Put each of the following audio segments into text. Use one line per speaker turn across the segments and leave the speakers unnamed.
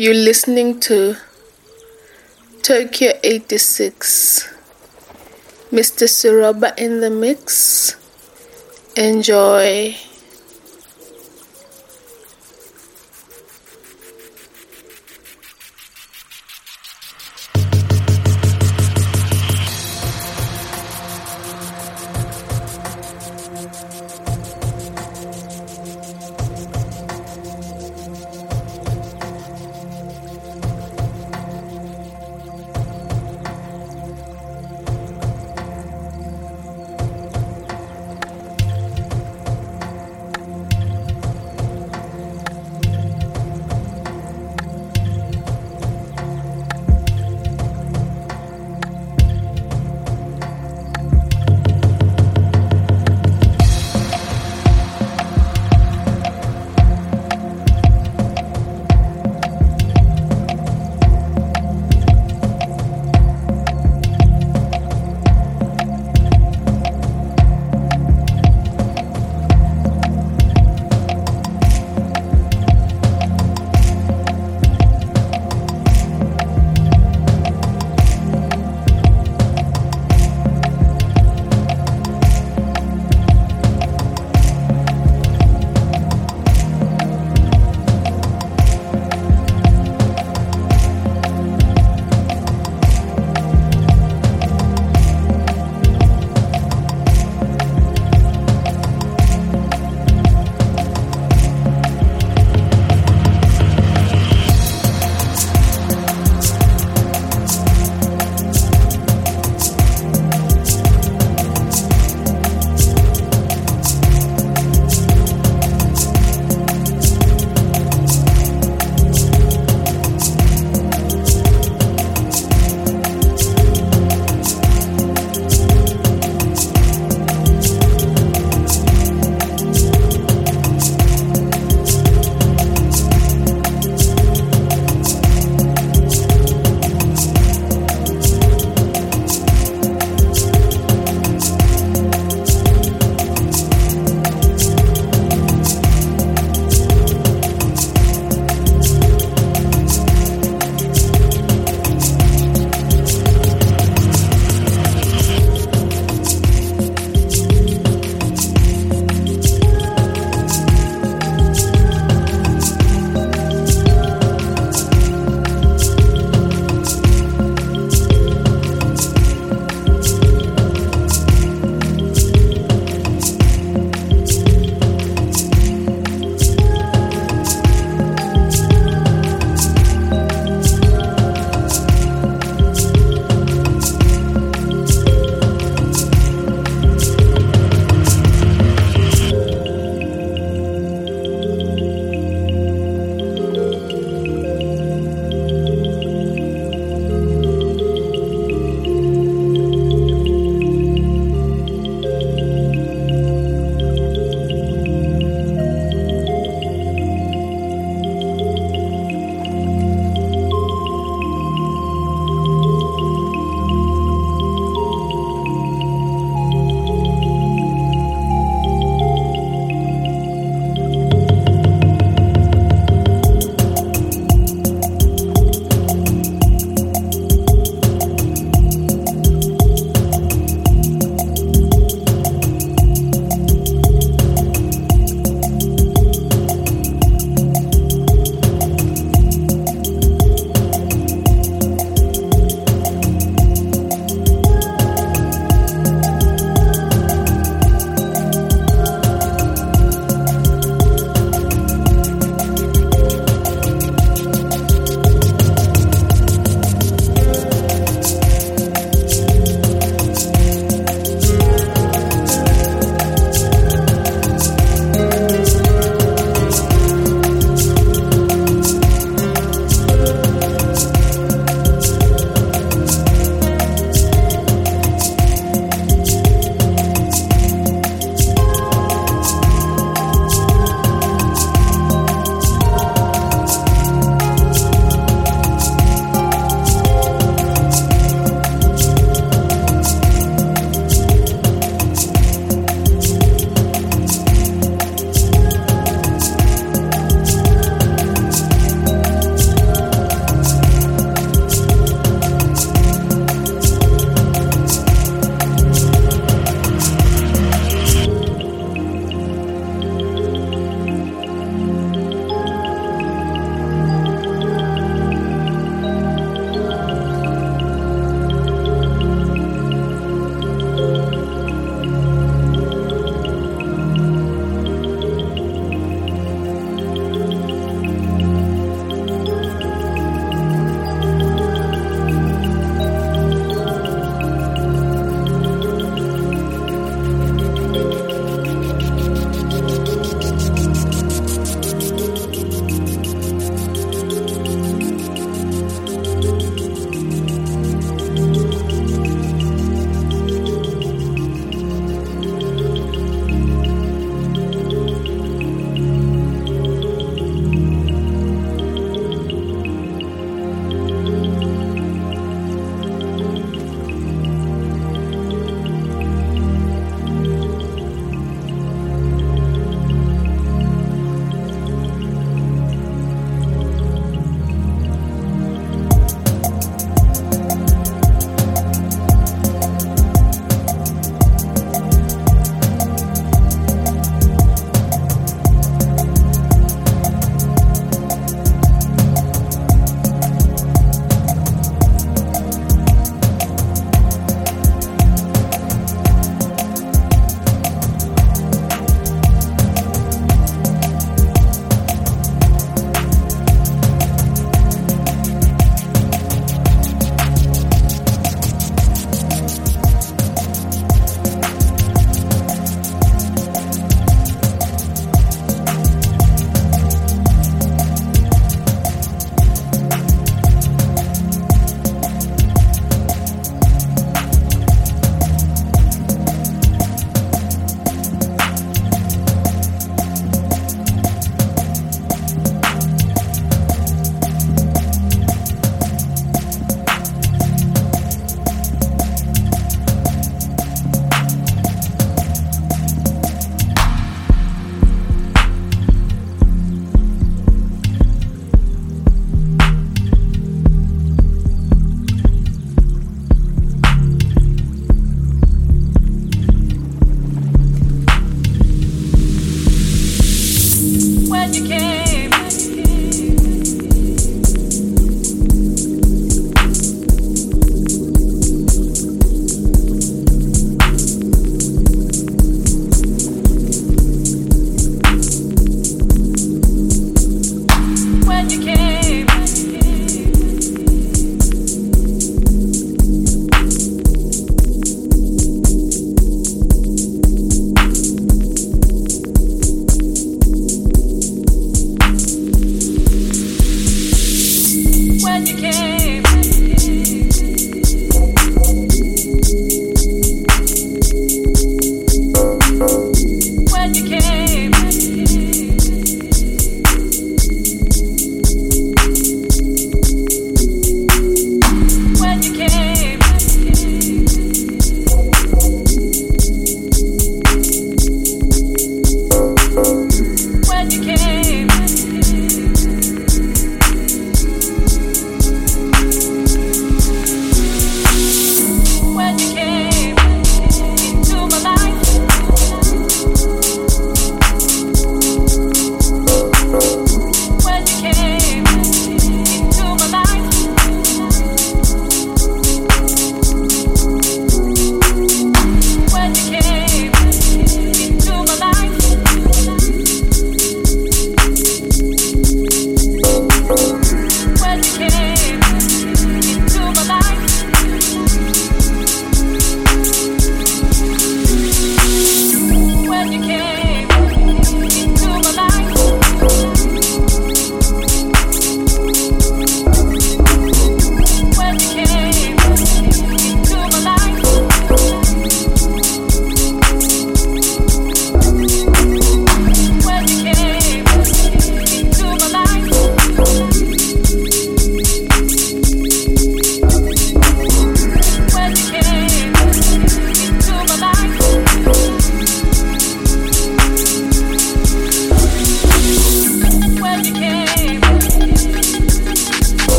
You're listening to Tokyo 86. Mr. Suroba in the mix. Enjoy.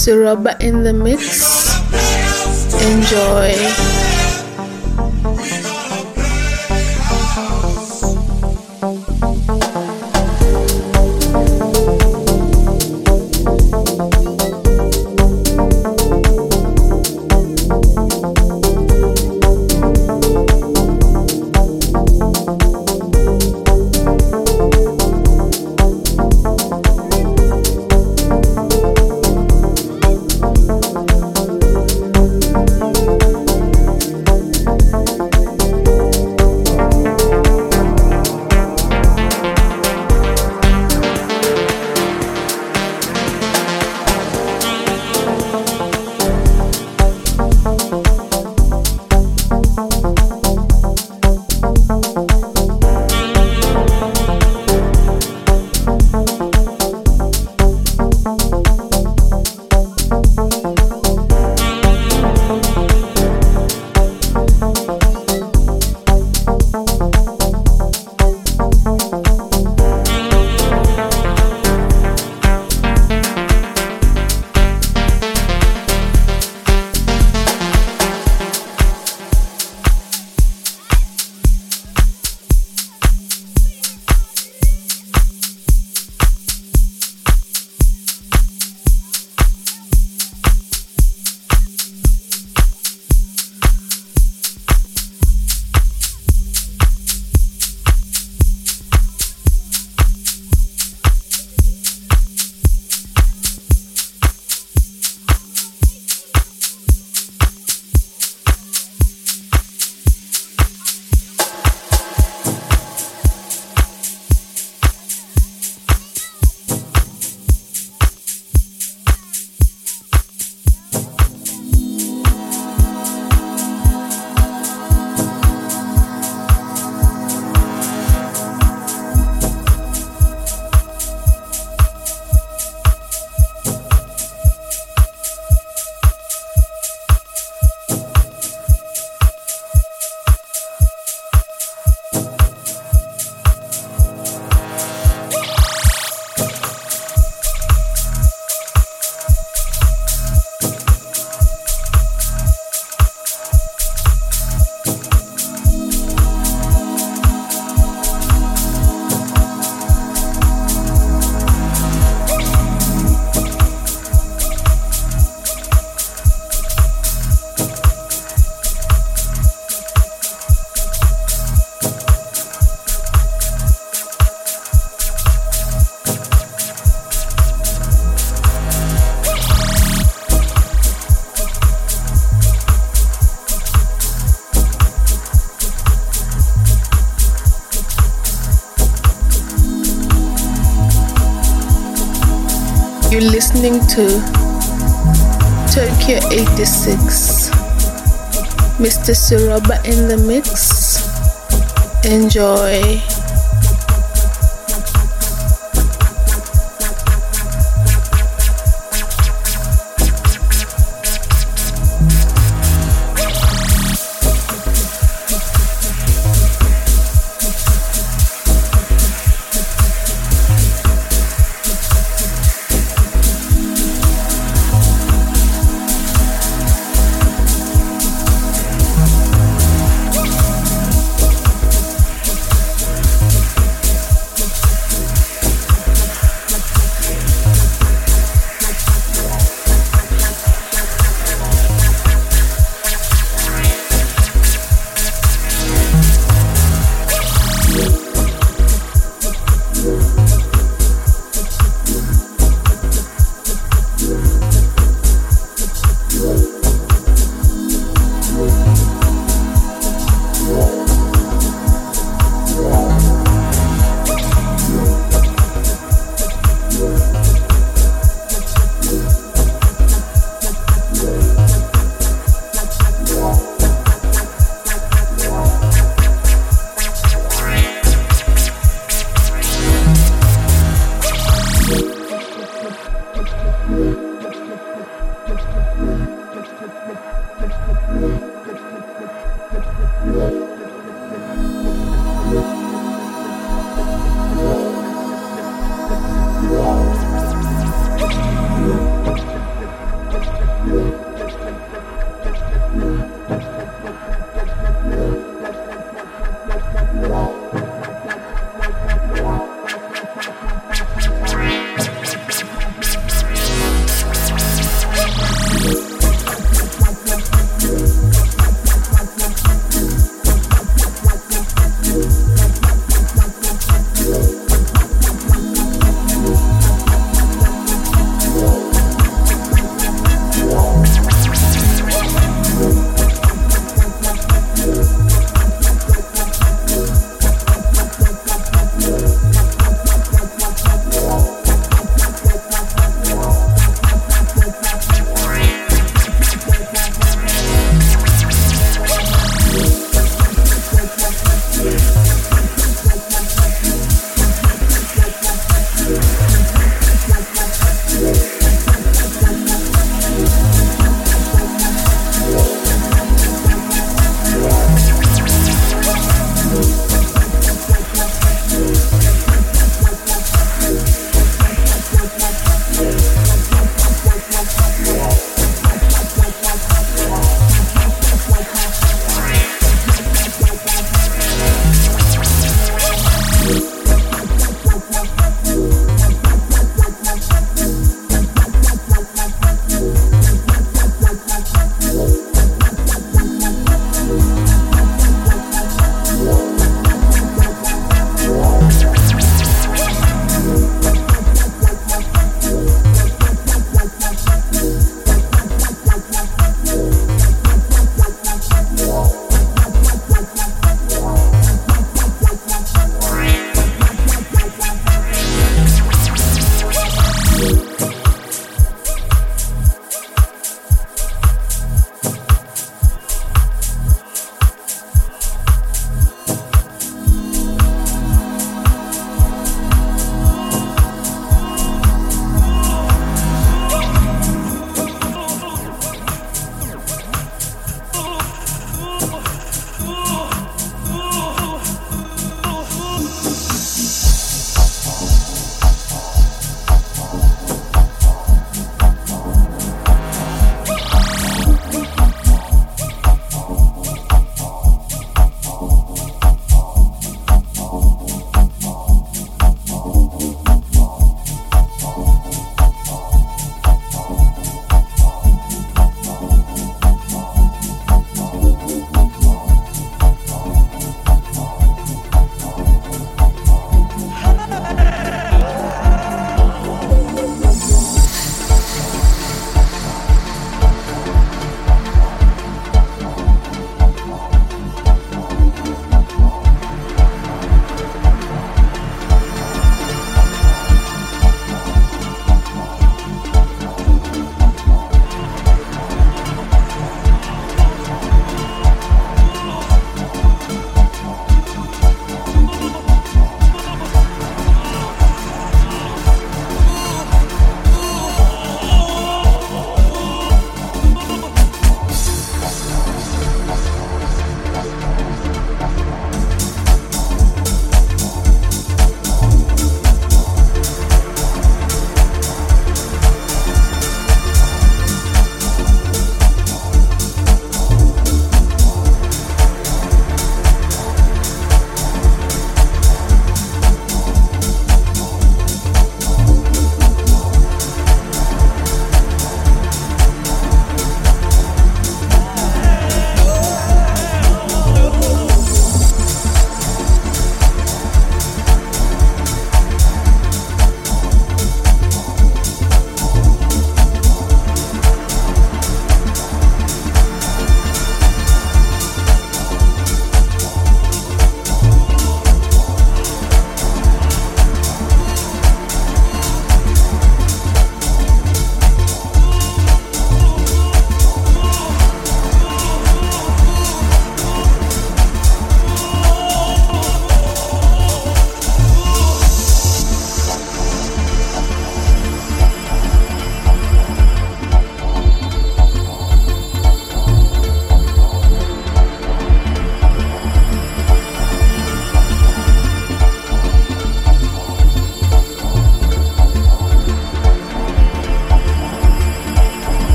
Mr. Siroba in the mix. Listening to Tokyo 86. Mr. Siroba in the mix. Enjoy.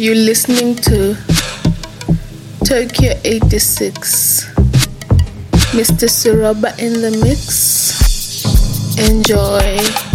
You're listening to Tokyo 86. Mr. Siroba in the mix. Enjoy.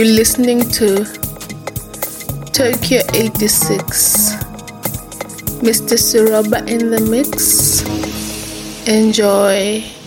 You're listening to Tokyo 86. Mr. Siroba in the mix. Enjoy.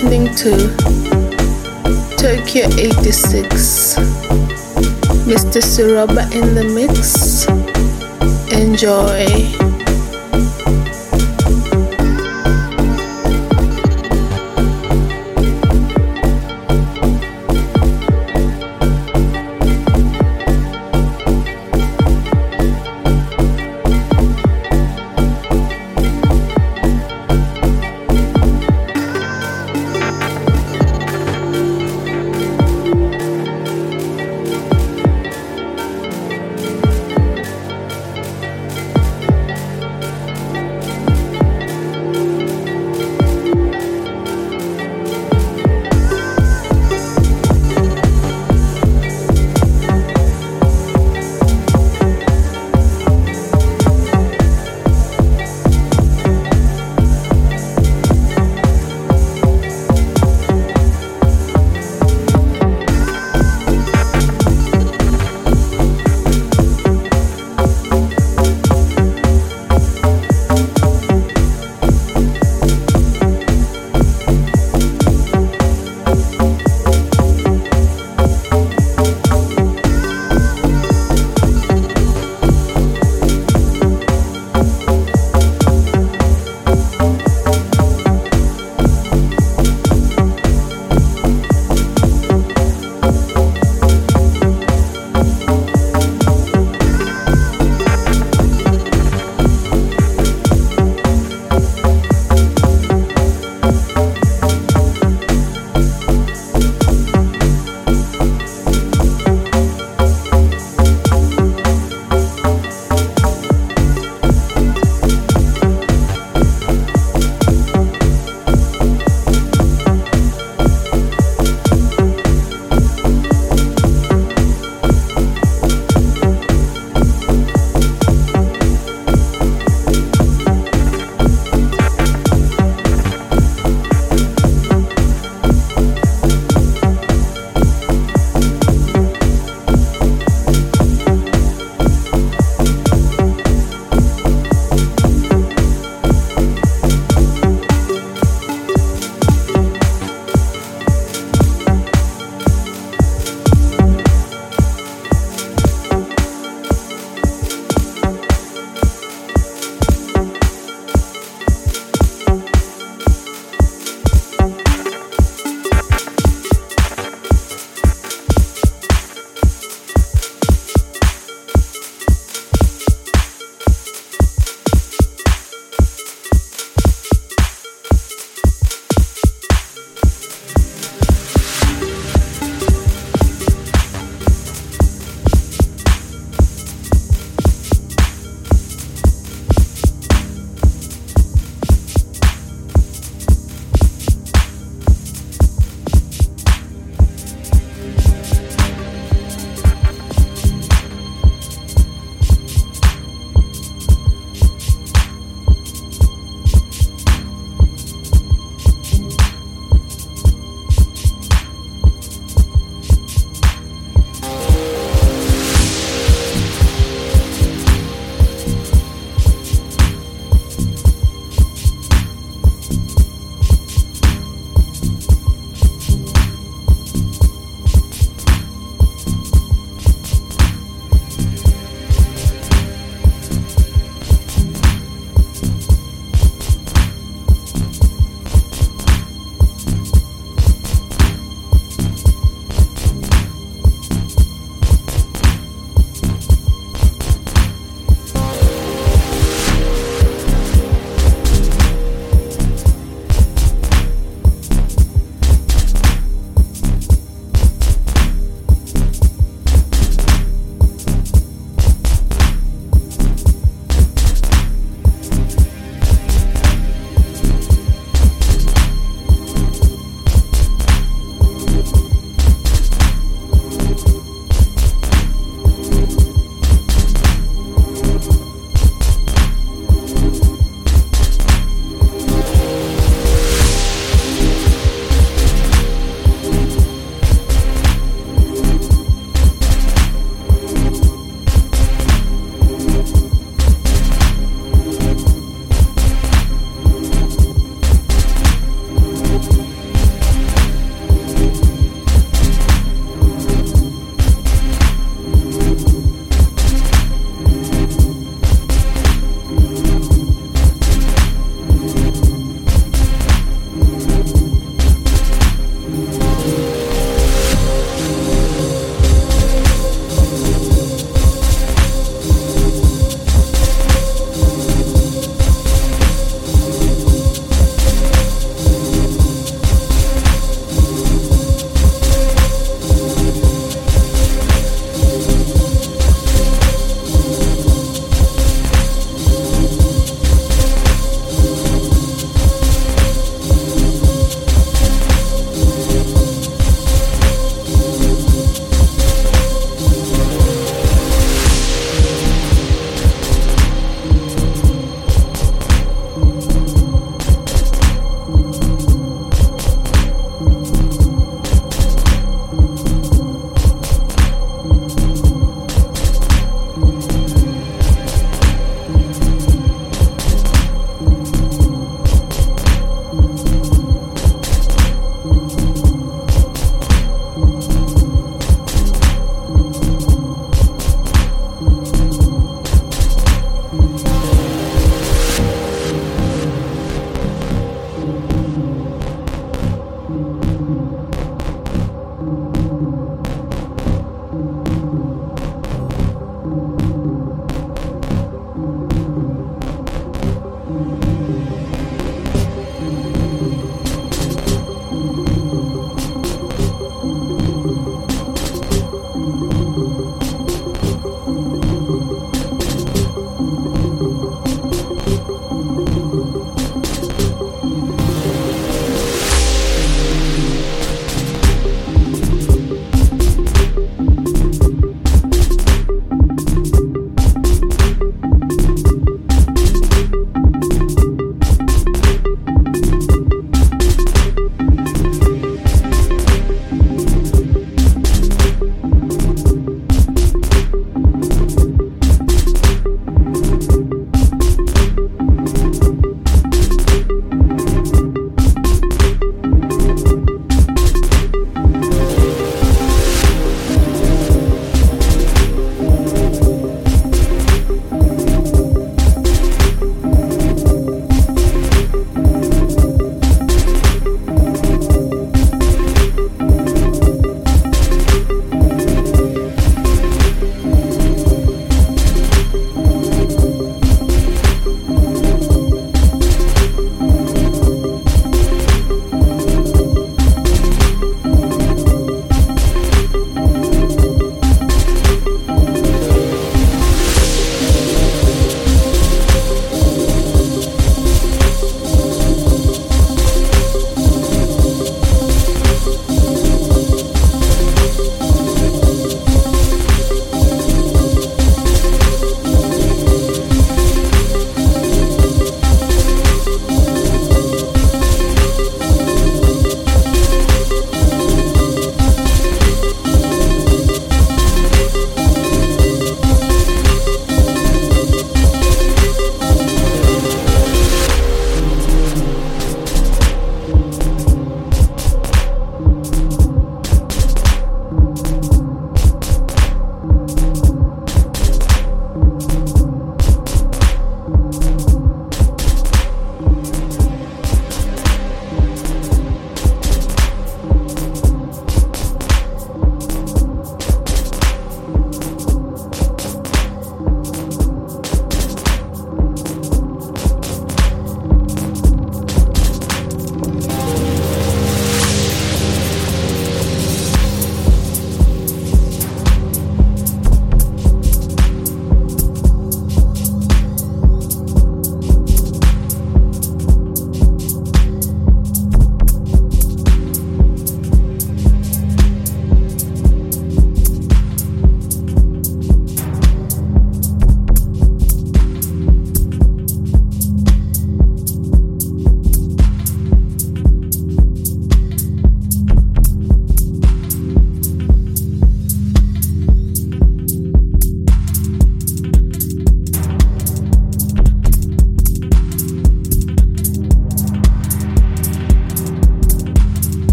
Listening to Tokyo 86. Mr. Siroba in the mix. Enjoy.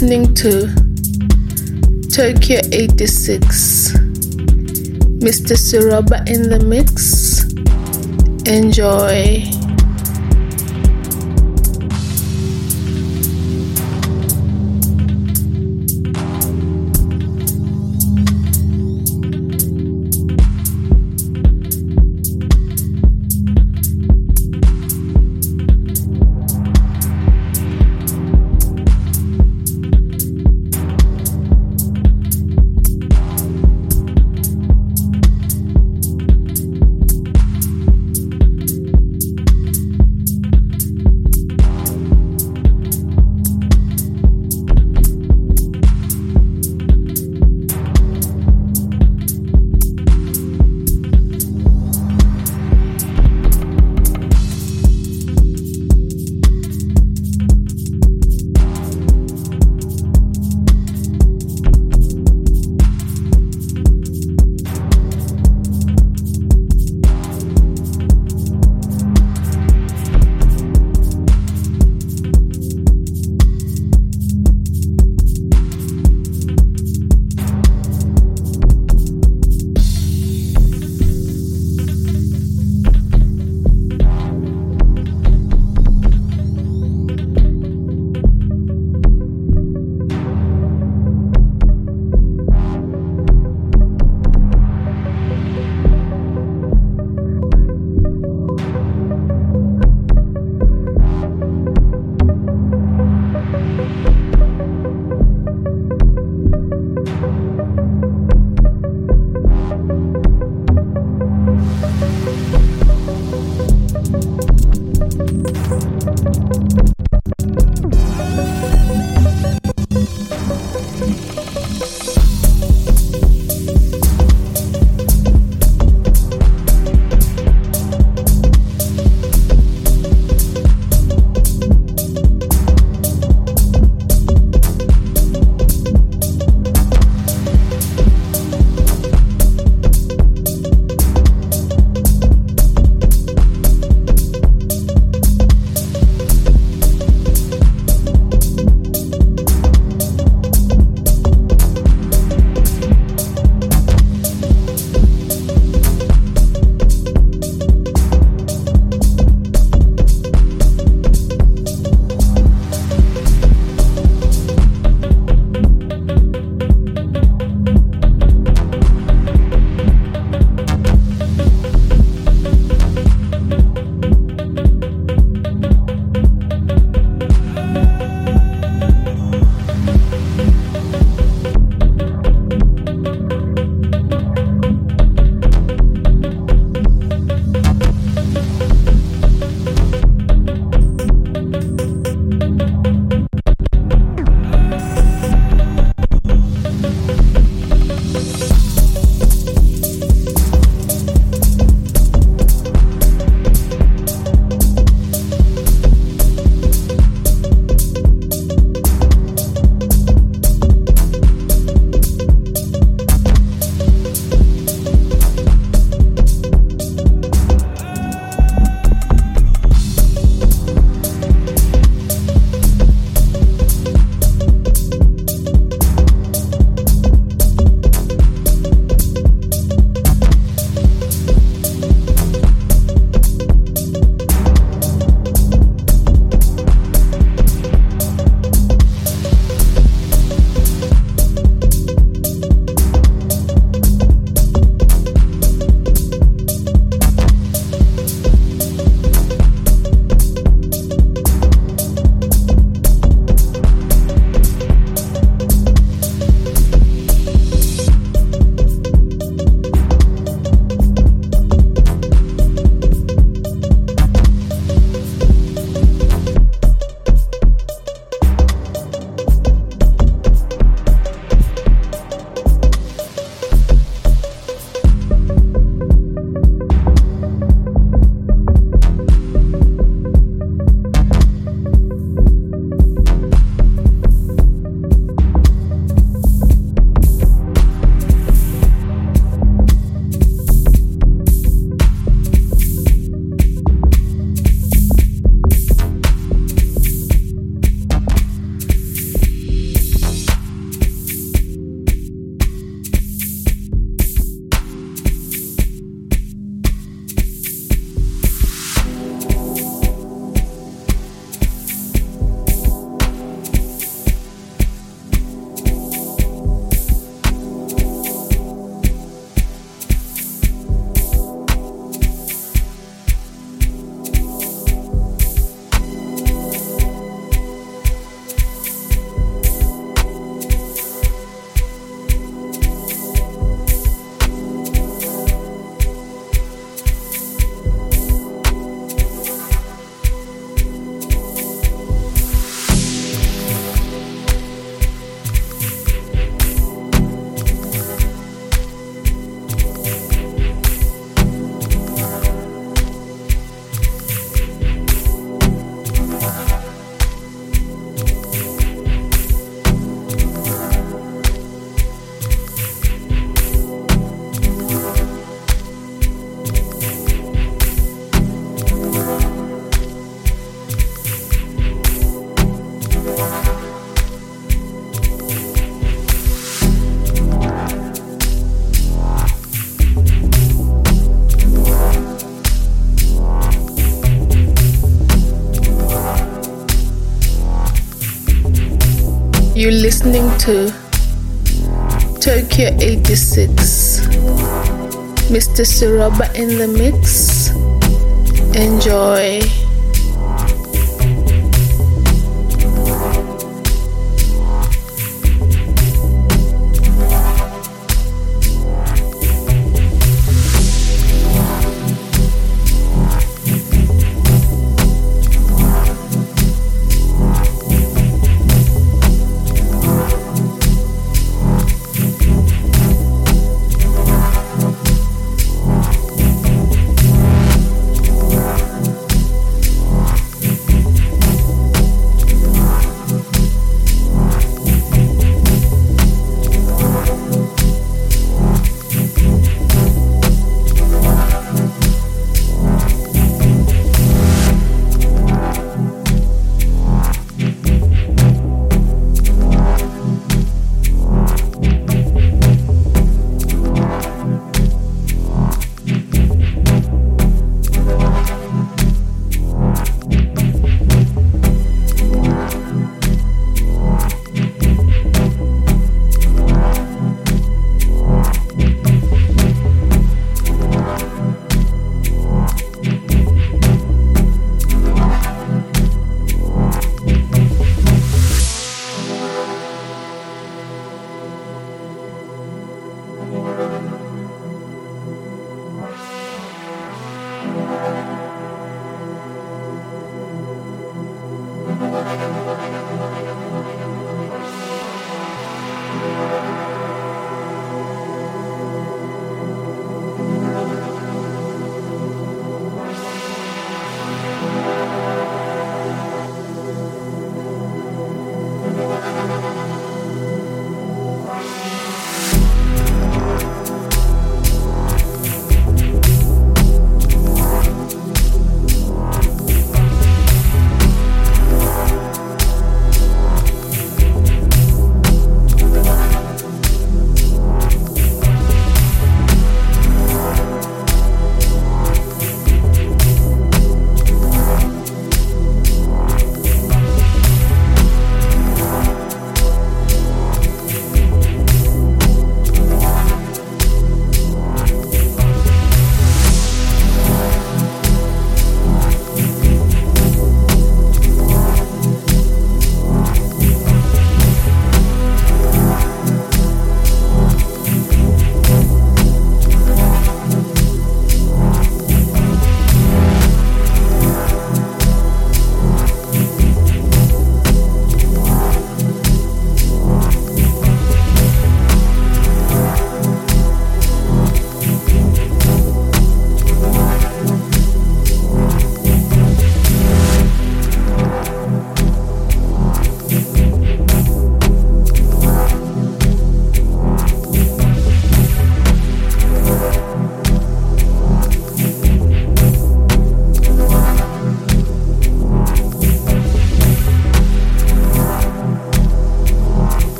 Listening to Tokyo 86. Mr. Siroba in the mix. Enjoy. Listening to Tokyo 86. Mr. Siroba in the mix. Enjoy.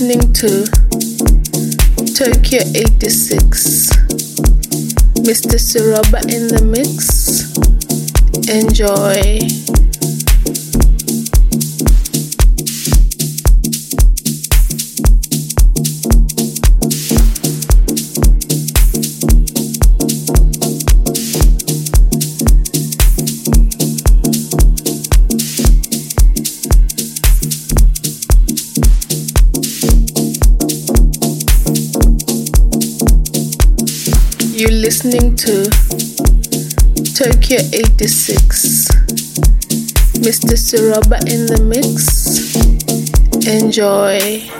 Listening to Tokyo 86. Mr. Siroba in the mix. Enjoy. Listening to Tokyo 86. Mr. Siroba in the mix. Enjoy.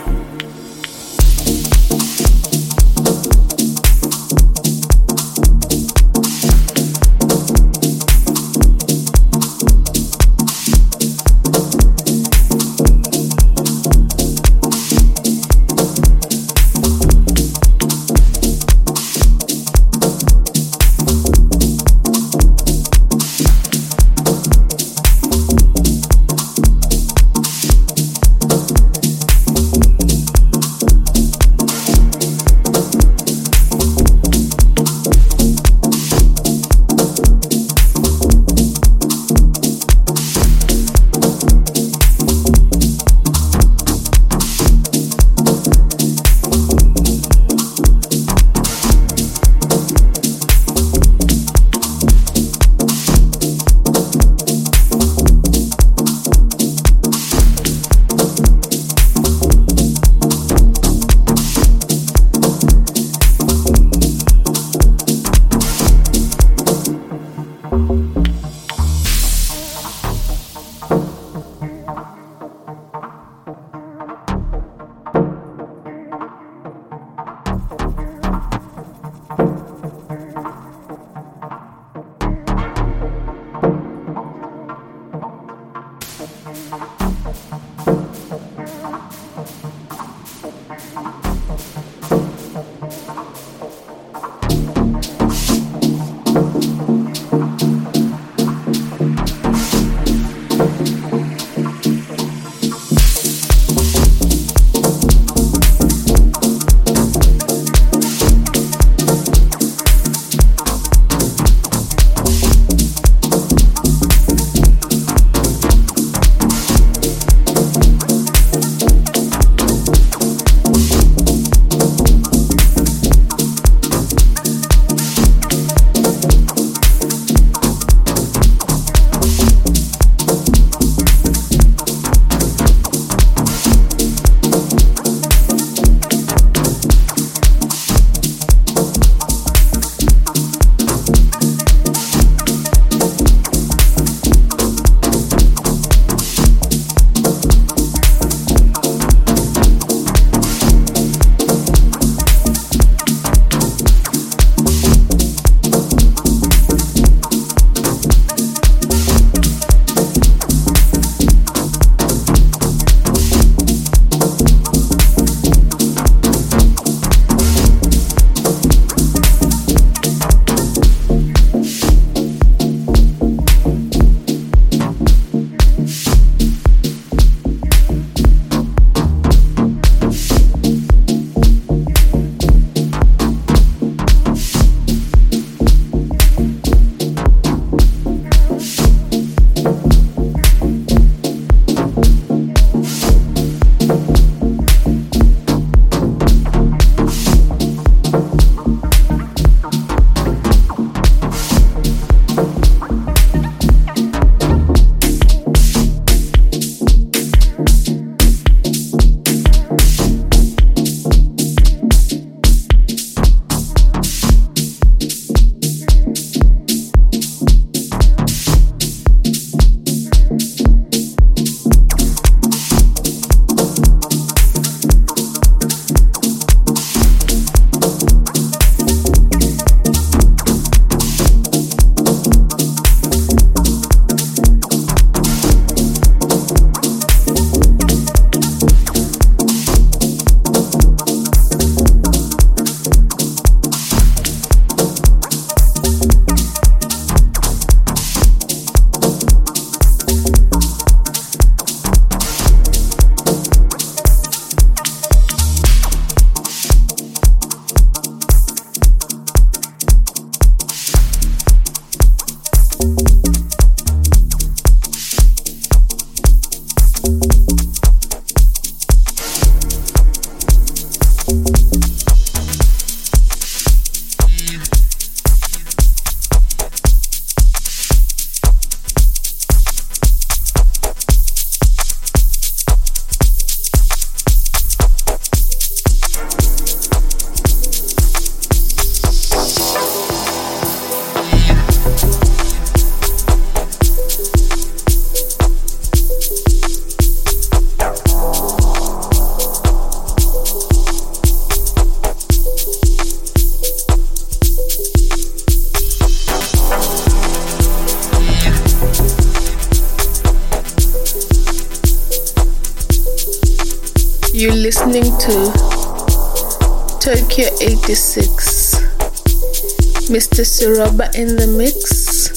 Siroba in the mix.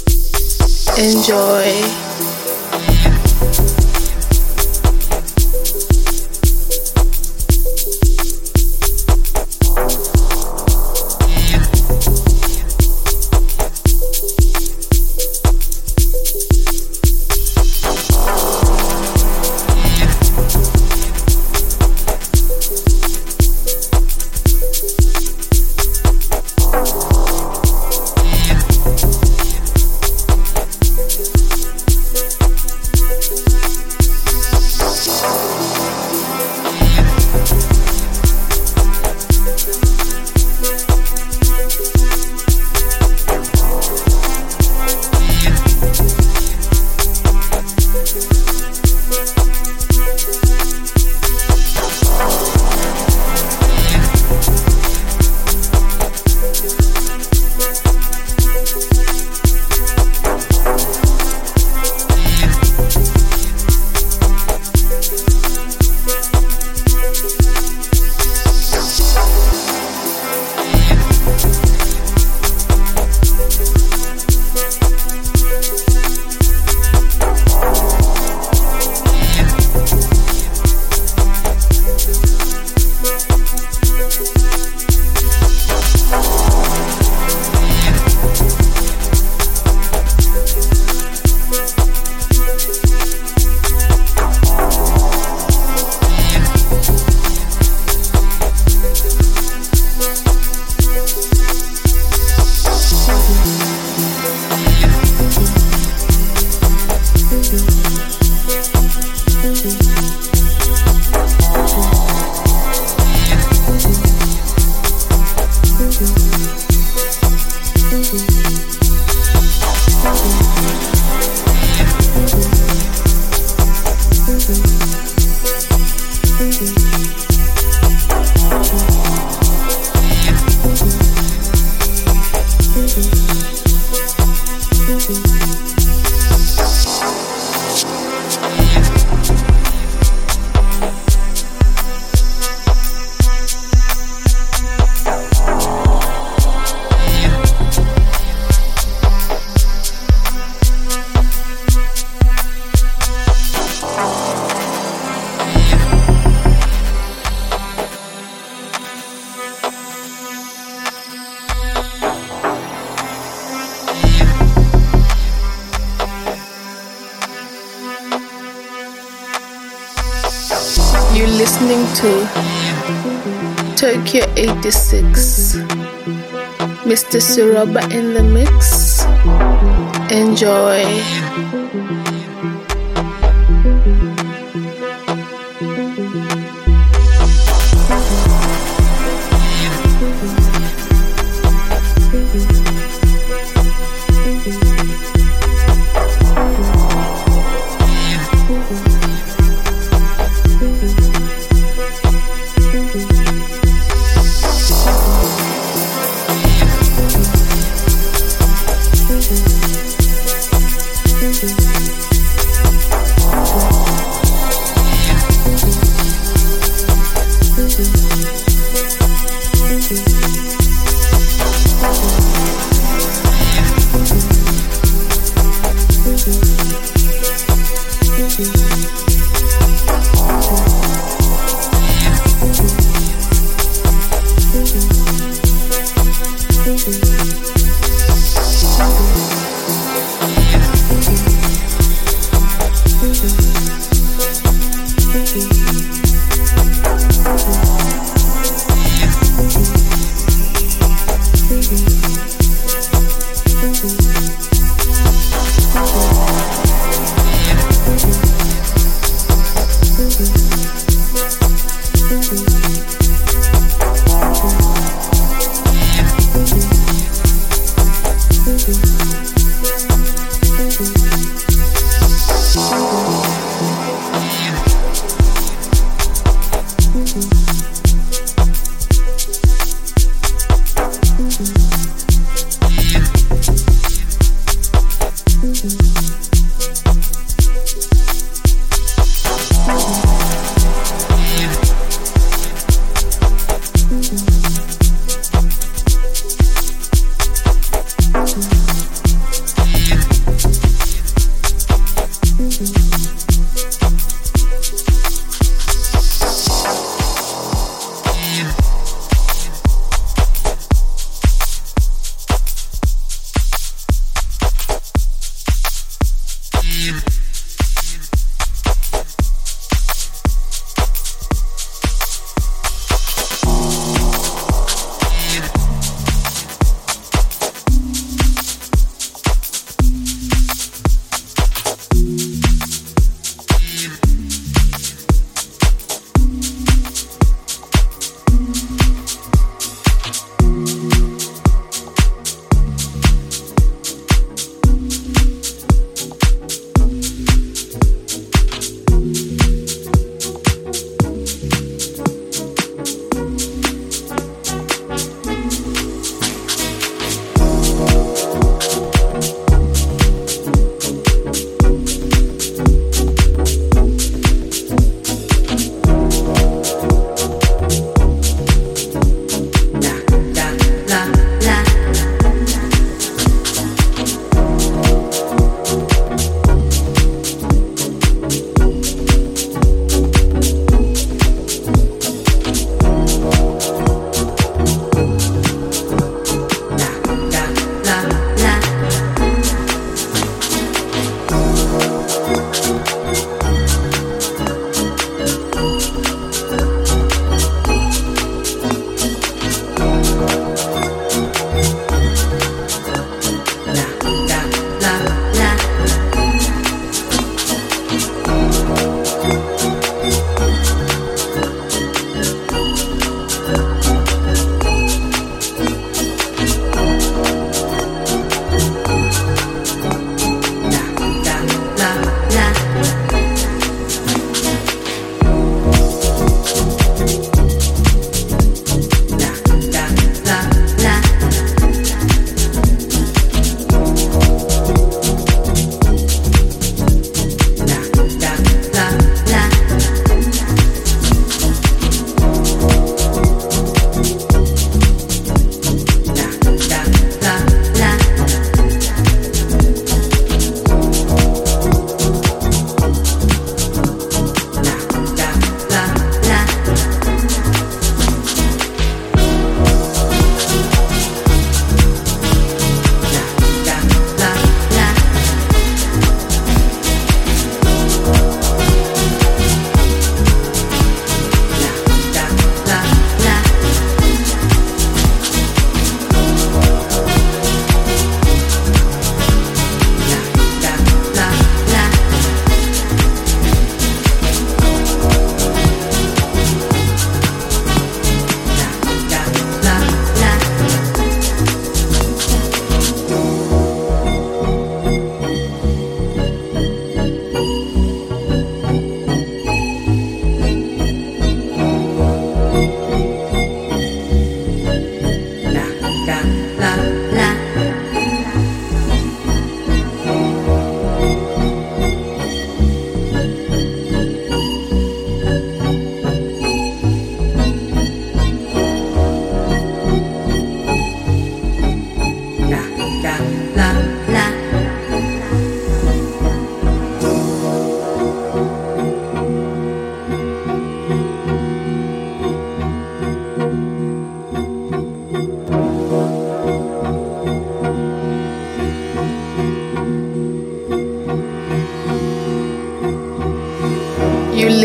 Enjoy. Mr. Siroba in the mix. Enjoy.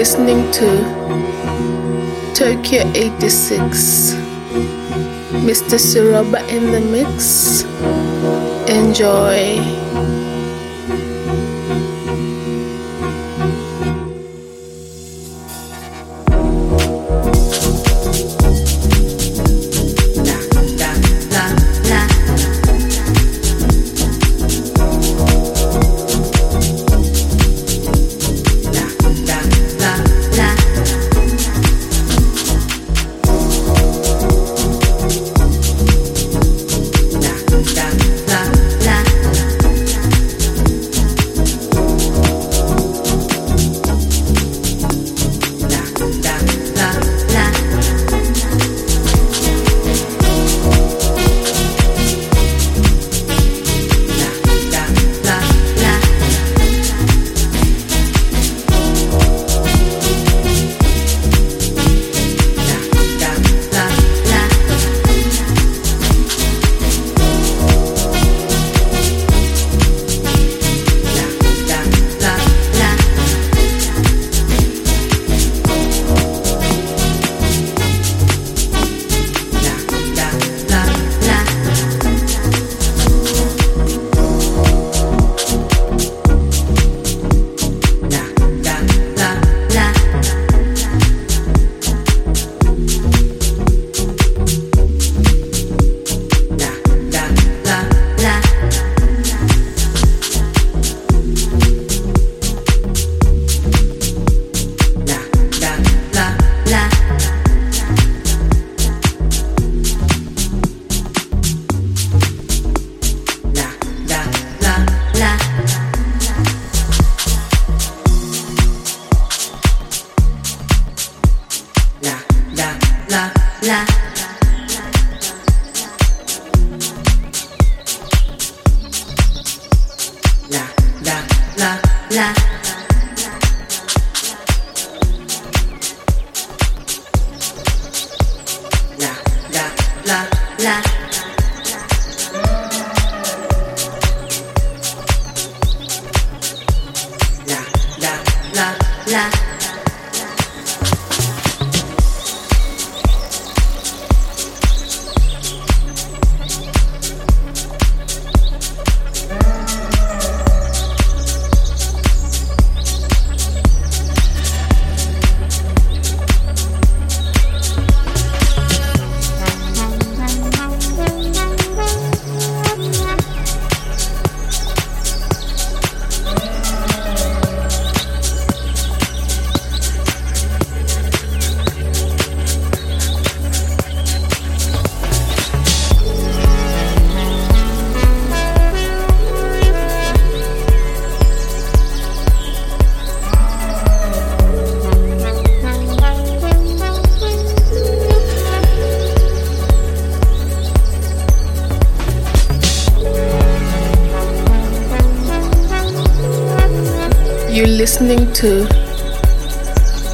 Listening to Tokyo 86. Mr. Siroba in the mix. Enjoy.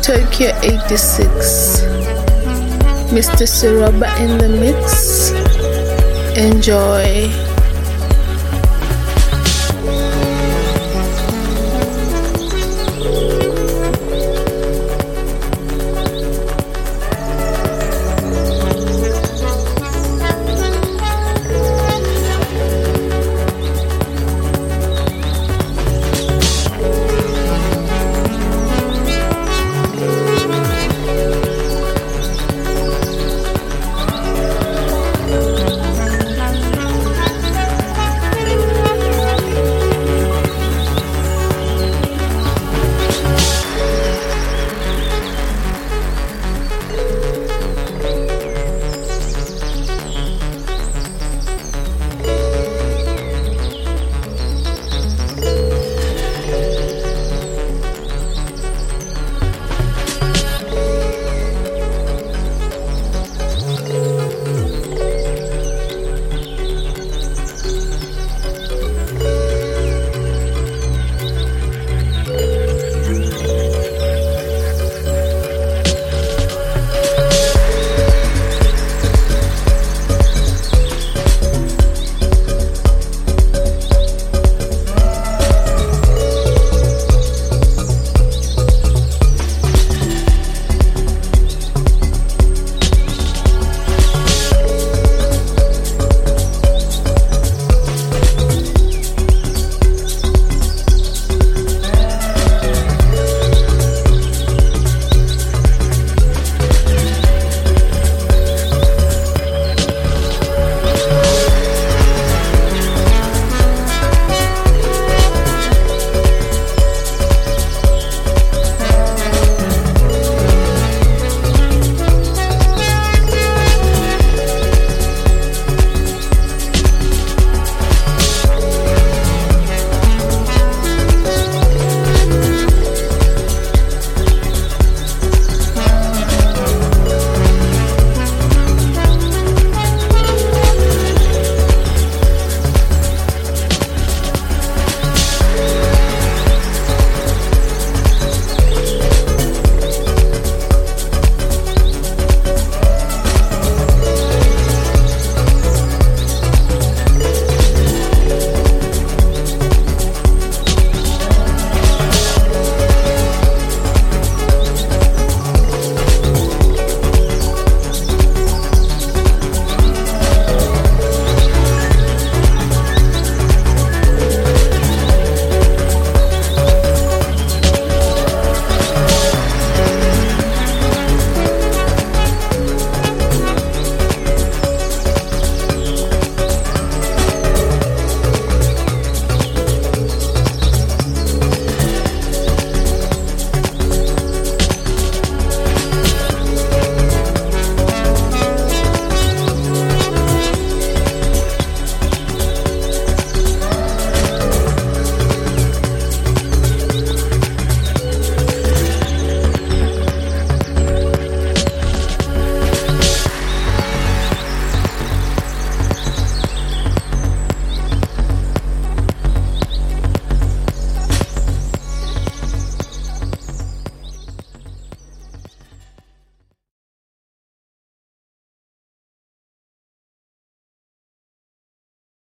Tokyo 86. Mr. Siroba in the mix. Enjoy.